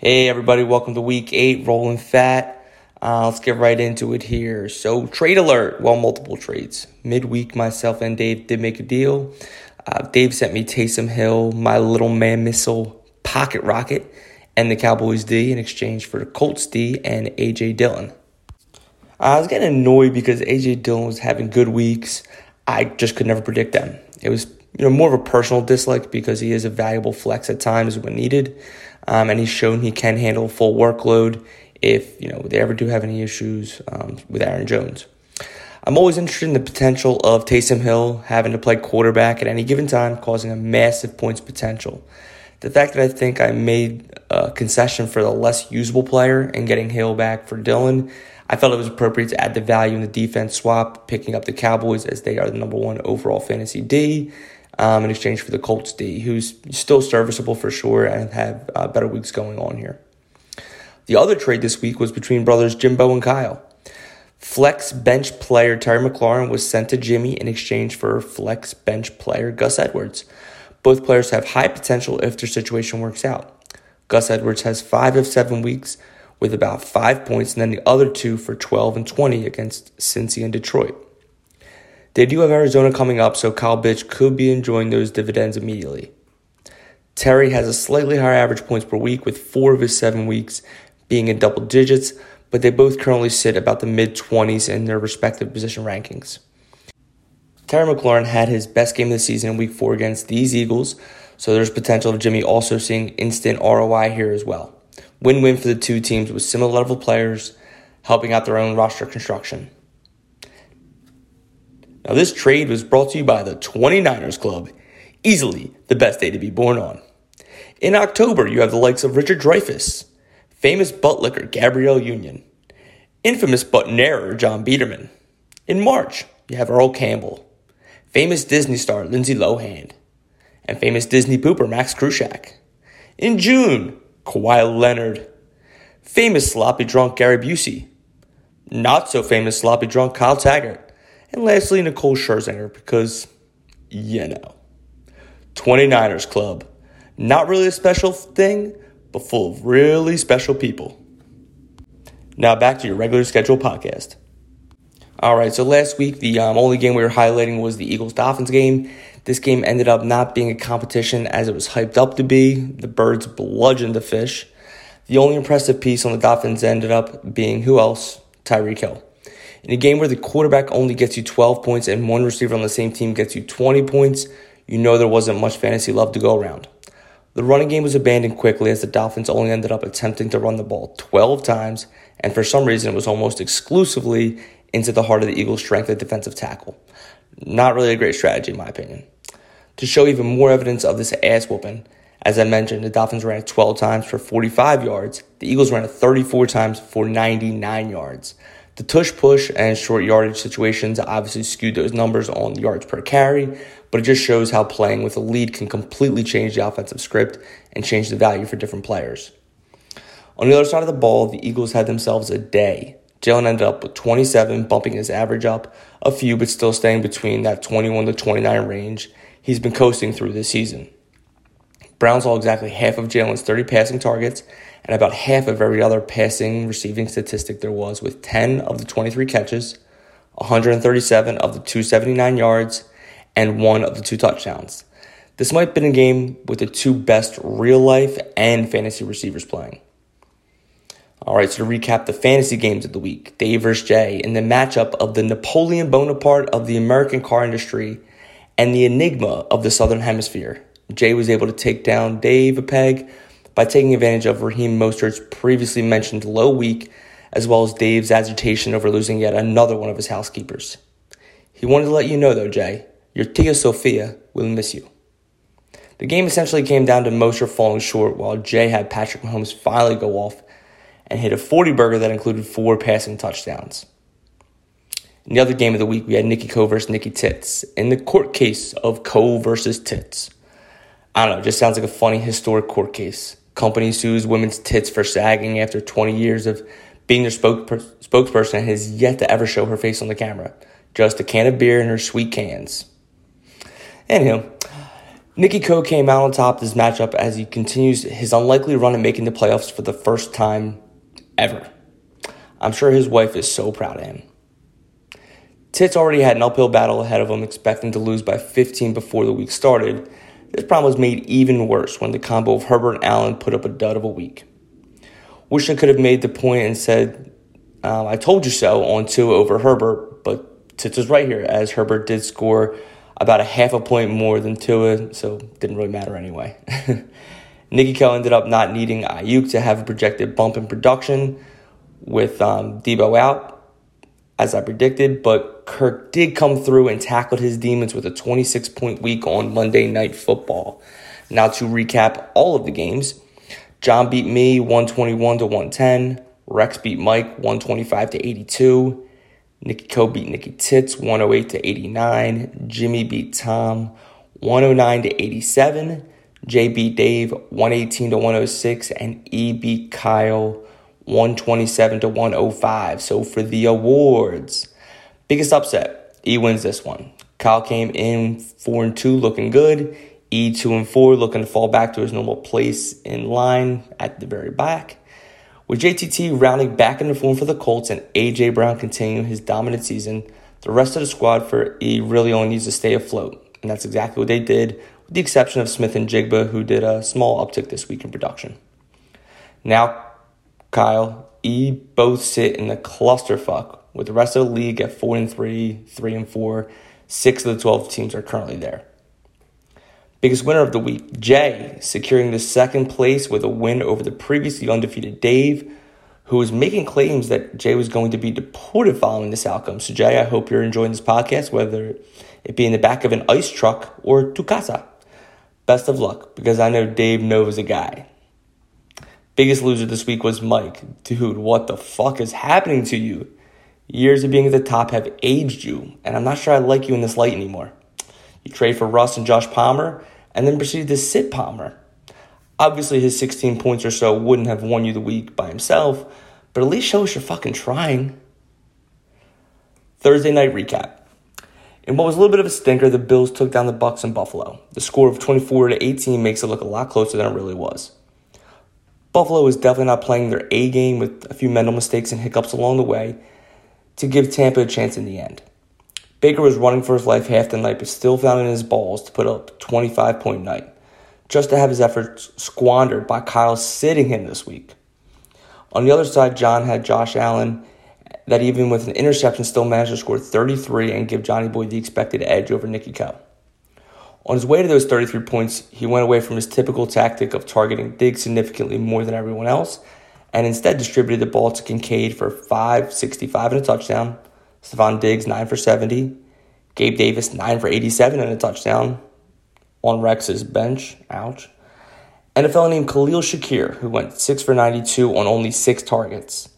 Hey, everybody, welcome to week eight, rolling fat. Uh, let's get right into it here. So, trade alert. Well, multiple trades. Midweek, myself and Dave did make a deal. Uh, Dave sent me Taysom Hill, my little man missile pocket rocket, and the Cowboys D in exchange for the Colts D and AJ Dillon. I was getting annoyed because AJ Dillon was having good weeks. I just could never predict them. It was you know more of a personal dislike because he is a valuable flex at times when needed um, and he's shown he can handle full workload if you know they ever do have any issues um, with Aaron Jones. I'm always interested in the potential of Taysom Hill having to play quarterback at any given time, causing a massive points potential. The fact that I think I made a concession for the less usable player and getting Hill back for Dillon, I felt it was appropriate to add the value in the defense swap, picking up the Cowboys as they are the number one overall fantasy D um, in exchange for the Colts D, who's still serviceable for sure and have uh, better weeks going on here. The other trade this week was between brothers Jimbo and Kyle. Flex bench player Terry McLaurin was sent to Jimmy in exchange for flex bench player Gus Edwards. Both players have high potential if their situation works out. Gus Edwards has five of seven weeks with about five points, and then the other two for 12 and 20 against Cincy and Detroit. They do have Arizona coming up, so Kyle Bitch could be enjoying those dividends immediately. Terry has a slightly higher average points per week, with four of his seven weeks being in double digits, but they both currently sit about the mid 20s in their respective position rankings. Terry McLaurin had his best game of the season in week four against these Eagles, so there's potential of Jimmy also seeing instant ROI here as well. Win win for the two teams with similar level players helping out their own roster construction. Now, this trade was brought to you by the 29ers Club, easily the best day to be born on. In October, you have the likes of Richard Dreyfuss, famous buttlicker Gabrielle Union, infamous buttonaire John Biederman. In March, you have Earl Campbell, famous Disney star Lindsay Lohan, and famous Disney pooper Max Krushak. In June, Kawhi Leonard, famous sloppy drunk Gary Busey, not so famous sloppy drunk Kyle Taggart, and lastly, Nicole Scherzinger, because, you know, 29ers Club. Not really a special thing, but full of really special people. Now back to your regular schedule podcast. All right, so last week, the um, only game we were highlighting was the Eagles Dolphins game. This game ended up not being a competition as it was hyped up to be. The Birds bludgeoned the fish. The only impressive piece on the Dolphins ended up being who else? Tyreek Hill. In a game where the quarterback only gets you 12 points and one receiver on the same team gets you 20 points, you know there wasn't much fantasy love to go around. The running game was abandoned quickly as the Dolphins only ended up attempting to run the ball 12 times, and for some reason it was almost exclusively into the heart of the Eagles' strength at defensive tackle. Not really a great strategy, in my opinion. To show even more evidence of this ass whooping, as I mentioned, the Dolphins ran it 12 times for 45 yards. The Eagles ran it 34 times for 99 yards. The tush push and short yardage situations obviously skewed those numbers on yards per carry, but it just shows how playing with a lead can completely change the offensive script and change the value for different players. On the other side of the ball, the Eagles had themselves a day. Jalen ended up with 27, bumping his average up a few, but still staying between that 21 to 29 range he's been coasting through this season. Browns saw exactly half of Jalen's 30 passing targets and about half of every other passing receiving statistic there was, with 10 of the 23 catches, 137 of the 279 yards, and one of the two touchdowns. This might have been a game with the two best real life and fantasy receivers playing. All right, so to recap the fantasy games of the week, Dave versus Jay in the matchup of the Napoleon Bonaparte of the American car industry and the enigma of the Southern Hemisphere. Jay was able to take down Dave a peg by taking advantage of Raheem Mostert's previously mentioned low week, as well as Dave's agitation over losing yet another one of his housekeepers. He wanted to let you know, though, Jay, your Tia Sophia will miss you. The game essentially came down to Mostert falling short while Jay had Patrick Mahomes finally go off and hit a 40 burger that included four passing touchdowns. In the other game of the week, we had Nikki Co versus Nikki Tits in the court case of Co versus Tits. I don't know, it just sounds like a funny historic court case. Company sues women's tits for sagging after 20 years of being their spokesperson and has yet to ever show her face on the camera. Just a can of beer and her sweet cans. Anywho, Nicky Coe came out on top of this matchup as he continues his unlikely run at making the playoffs for the first time ever. I'm sure his wife is so proud of him. Tits already had an uphill battle ahead of him, expecting to lose by 15 before the week started. This problem was made even worse when the combo of Herbert and Allen put up a dud of a week. Wish I could have made the point and said, um, I told you so on Tua over Herbert, but Tits was right here, as Herbert did score about a half a point more than Tua, so didn't really matter anyway. Nicky Coe ended up not needing Aiyuk to have a projected bump in production with um, Deebo out, as I predicted, but Kirk did come through and tackled his demons with a 26 point week on Monday Night Football. Now, to recap all of the games, John beat me 121 to 110, Rex beat Mike 125 to 82. Nicky Coe beat Nicky Tits 108 to 89. Jimmy beat Tom 109 to 87. Jay beat Dave 118 to 106. And E beat Kyle 127 to 105. So for the awards, biggest upset, E wins this one. Kyle came in 4 and 2 looking good. E 2 and 4 looking to fall back to his normal place in line at the very back. With JTT rounding back into form for the Colts and A.J. Brown continuing his dominant season, the rest of the squad for E really only needs to stay afloat. And that's exactly what they did, with the exception of Smith-Njigba, who did a small uptick this week in production. Now, Kyle, E both sit in the clusterfuck with the rest of the league at 4 and 3, 3 and 4. Six of the 12 teams are currently there. Biggest winner of the week, Jay, securing the second place with a win over the previously undefeated Dave, who was making claims that Jay was going to be deported following this outcome. So, Jay, I hope you're enjoying this podcast, whether it be in the back of an ice truck or to casa. Best of luck, because I know Dave knows a guy. Biggest loser this week was Mike. Dude, what the fuck is happening to you? Years of being at the top have aged you, and I'm not sure I like you in this light anymore. You trade for Russ and Josh Palmer, and then proceeded to sit Palmer. Obviously, his 16 points or so wouldn't have won you the week by himself, but at least show us you're fucking trying. Thursday night recap. In what was a little bit of a stinker, the Bills took down the Bucs in Buffalo. The score of 24 to 18 makes it look a lot closer than it really was. Buffalo is definitely not playing their A game with a few mental mistakes and hiccups along the way to give Tampa a chance in the end. Baker was running for his life half the night, but still found in his balls to put up 25 point night, just to have his efforts squandered by Kyle sitting him this week. On the other side, John had Josh Allen that even with an interception still managed to score 33 and give Johnny Boy the expected edge over Nicky Coe. On his way to those 33 points, he went away from his typical tactic of targeting Diggs significantly more than everyone else and instead distributed the ball to Kincaid for 565 and a touchdown, Stefon Diggs, 9 for 70. Gabe Davis, 9 for 87 and a touchdown on Rex's bench. Ouch. And a fellow named Khalil Shakir, who went 6 for 92 on only 6 targets.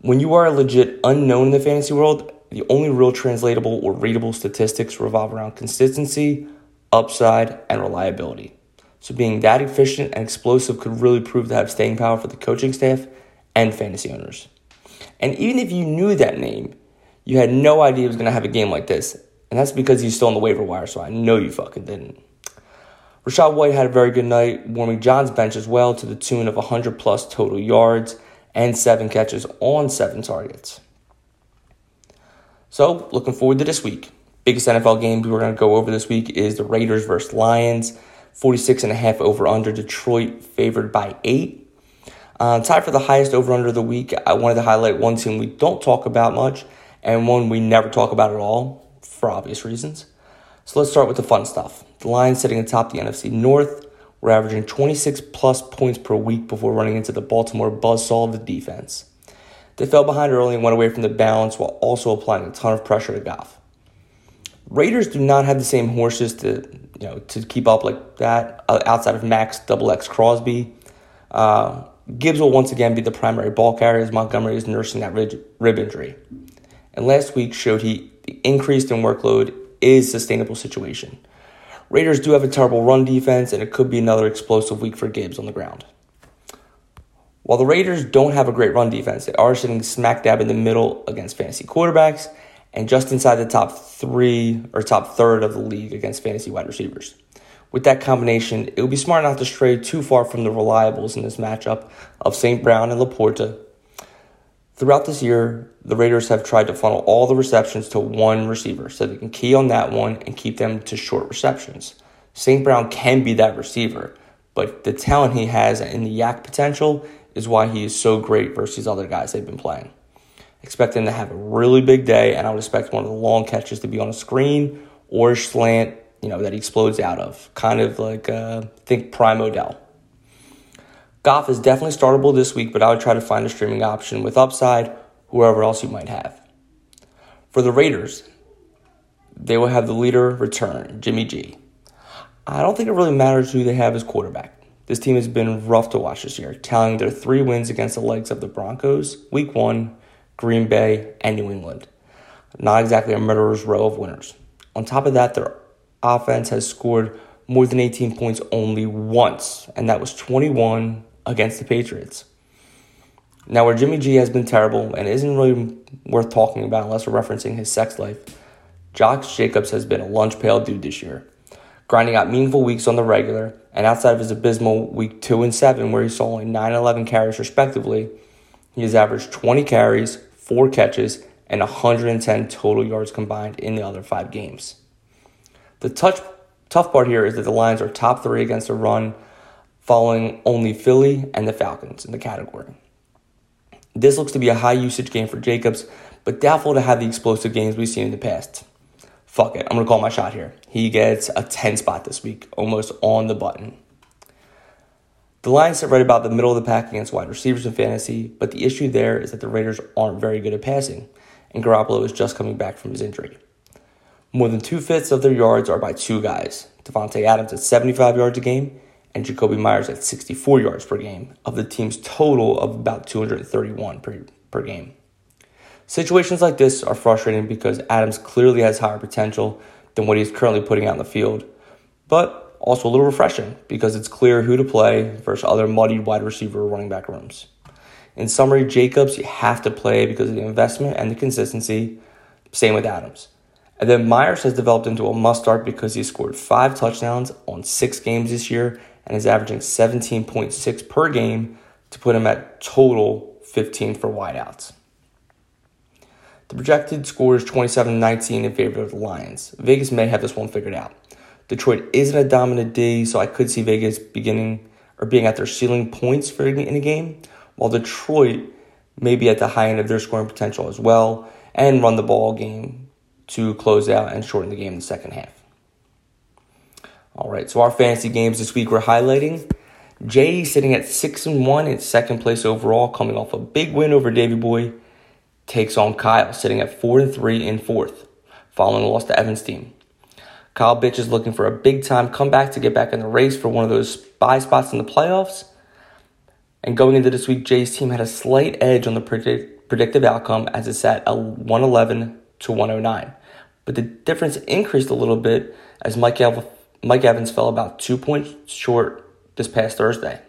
When you are a legit unknown in the fantasy world, the only real translatable or readable statistics revolve around consistency, upside, and reliability. So being that efficient and explosive could really prove to have staying power for the coaching staff and fantasy owners. And even if you knew that name, you had no idea he was going to have a game like this. And that's because he's still on the waiver wire, so I know you fucking didn't. Rachaad White had a very good night, warming John's bench as well to the tune of 100 plus total yards and seven catches on seven targets. So, looking forward to this week. Biggest NFL game we're going to go over this week is the Raiders versus Lions. 46 and a half over under Detroit favored by eight. Uh, tied for the highest over under of the week. I wanted to highlight one team we don't talk about much, and one we never talk about at all for obvious reasons. So let's start with the fun stuff. The Lions sitting atop the NFC North. We're averaging 26 plus points per week before running into the Baltimore buzzsaw of the defense. They fell behind early and went away from the balance while also applying a ton of pressure to Goff. Raiders do not have the same horses to you know to keep up like that uh, outside of Max Double X Crosby. Uh, Gibbs will once again be the primary ball carrier as Montgomery is nursing that rib injury and last week showed he the increased in workload is sustainable situation. Raiders do have a terrible run defense, and it could be another explosive week for Gibbs on the ground. While the Raiders don't have a great run defense, they are sitting smack dab in the middle against fantasy quarterbacks and just inside the top three or top third of the league against fantasy wide receivers. With that combination, it would be smart not to stray too far from the reliables in this matchup of St. Brown and LaPorta. Throughout this year, the Raiders have tried to funnel all the receptions to one receiver so they can key on that one and keep them to short receptions. St. Brown can be that receiver, but the talent he has and the YAC potential is why he is so great versus other guys they've been playing. Expect him to have a really big day, and I would expect one of the long catches to be on a screen or a slant, you know, that he explodes out of. Kind of like, uh, think Prime Odell. Goff is definitely startable this week, but I would try to find a streaming option with upside, whoever else you might have. For the Raiders, they will have the leader return, Jimmy G. I don't think it really matters who they have as quarterback. This team has been rough to watch this year, tallying their three wins against the legs of the Broncos, Week 1, Green Bay, and New England. Not exactly a murderer's row of winners. On top of that, their offense has scored more than 18 points only once, and that was 21 against the Patriots. Now, where Jimmy G has been terrible and isn't really worth talking about unless we're referencing his sex life, Josh Jacobs has been a lunch pail dude this year, grinding out meaningful weeks on the regular, and outside of his abysmal week 2 and 7, where he saw only 9 and 11 carries respectively, he has averaged 20 carries, four catches, and 110 total yards combined in the other five games. The touch, tough part here is that the Lions are top three against the run, following only Philly and the Falcons in the category. This looks to be a high usage game for Jacobs, but doubtful to have the explosive games we've seen in the past. Fuck it, I'm gonna call my shot here. He gets a 10 spot this week, almost on the button. The Lions sit right about the middle of the pack against wide receivers in fantasy, but the issue there is that the Raiders aren't very good at passing, and Garoppolo is just coming back from his injury. More than two fifths of their yards are by two guys Davante Adams at 75 yards a game, and Jakobi Meyers at 64 yards per game, of the team's total of about 231 per, per game. Situations like this are frustrating because Adams clearly has higher potential than what he's currently putting out in the field, but also a little refreshing because it's clear who to play versus other muddied wide receiver running back rooms. In summary, Jacobs you have to play because of the investment and the consistency. Same with Adams. And then Meyers has developed into a must start because he scored five touchdowns on six games this year and is averaging 17.6 per game to put him at total 15 for wideouts. The projected score is 27 19 in favor of the Lions. Vegas may have this one figured out. Detroit isn't a dominant D, so I could see Vegas beginning or being at their ceiling points for in a game, while Detroit may be at the high end of their scoring potential as well and run the ball game to close out and shorten the game in the second half. All right, so our fantasy games this week we're highlighting Jay sitting at six and one in second place overall, coming off a big win over Davy Boy, takes on Kyle sitting at four and three in fourth, following a loss to Evans' team. Kyle Bitch is looking for a big time comeback to get back in the race for one of those spy spots in the playoffs. And going into this week, Jay's team had a slight edge on the predict- predictive outcome as it sat a 111 to 109. But the difference increased a little bit as Mike, Ev- Mike Evans fell about two points short this past Thursday.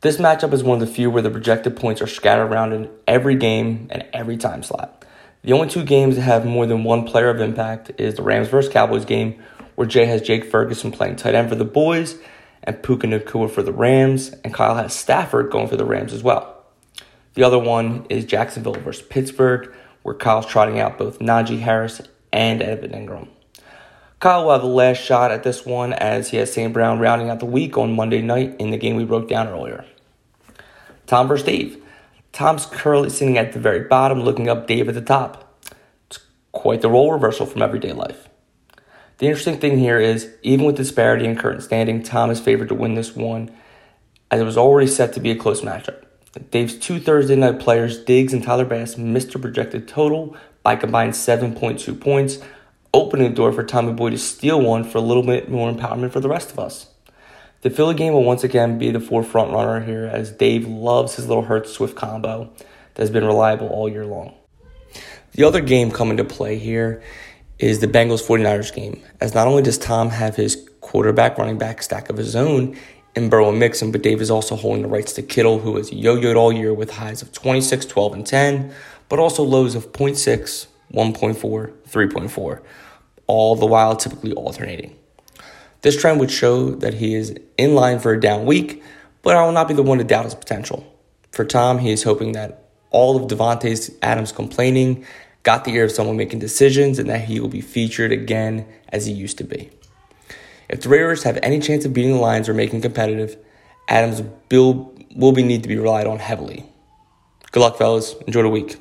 This matchup is one of the few where the projected points are scattered around in every game and every time slot. The only two games that have more than one player of impact is the Rams versus Cowboys game, where Jay has Jake Ferguson playing tight end for the boys, and Puka Nacua for the Rams, and Kyle has Stafford going for the Rams as well. The other one is Jacksonville versus Pittsburgh, where Kyle's trotting out both Najee Harris and Evan Engram. Kyle will have the last shot at this one as he has St. Brown rounding out the week on Monday night in the game we broke down earlier. Tom versus Dave. Tom's currently sitting at the very bottom, looking up Dave at the top. It's quite the role reversal from everyday life. The interesting thing here is, even with disparity in current standing, Tom is favored to win this one, as it was already set to be a close matchup. Dave's two Thursday night players, Diggs and Tyler Bass, missed a projected total by combined 7.2 points, opening the door for Tommy Boy to steal one for a little bit more empowerment for the rest of us. The Philly game will once again be the forefront runner here as Dave loves his little Hurts Swift combo that has been reliable all year long. The other game coming to play here is the Bengals 49ers game, as not only does Tom have his quarterback running back stack of his own in Burrow and Mixon, but Dave is also holding the rights to Kittle, who has yo yoed all year with highs of 26, 12, and 10, but also lows of 0.6, 1.4, 3.4, all the while typically alternating. This trend would show that he is in line for a down week, but I will not be the one to doubt his potential. For Tom, he is hoping that all of Davante Adams complaining got the ear of someone making decisions and that he will be featured again as he used to be. If the Raiders have any chance of beating the Lions or making competitive, Adams will, will be need to be relied on heavily. Good luck, fellas. Enjoy the week.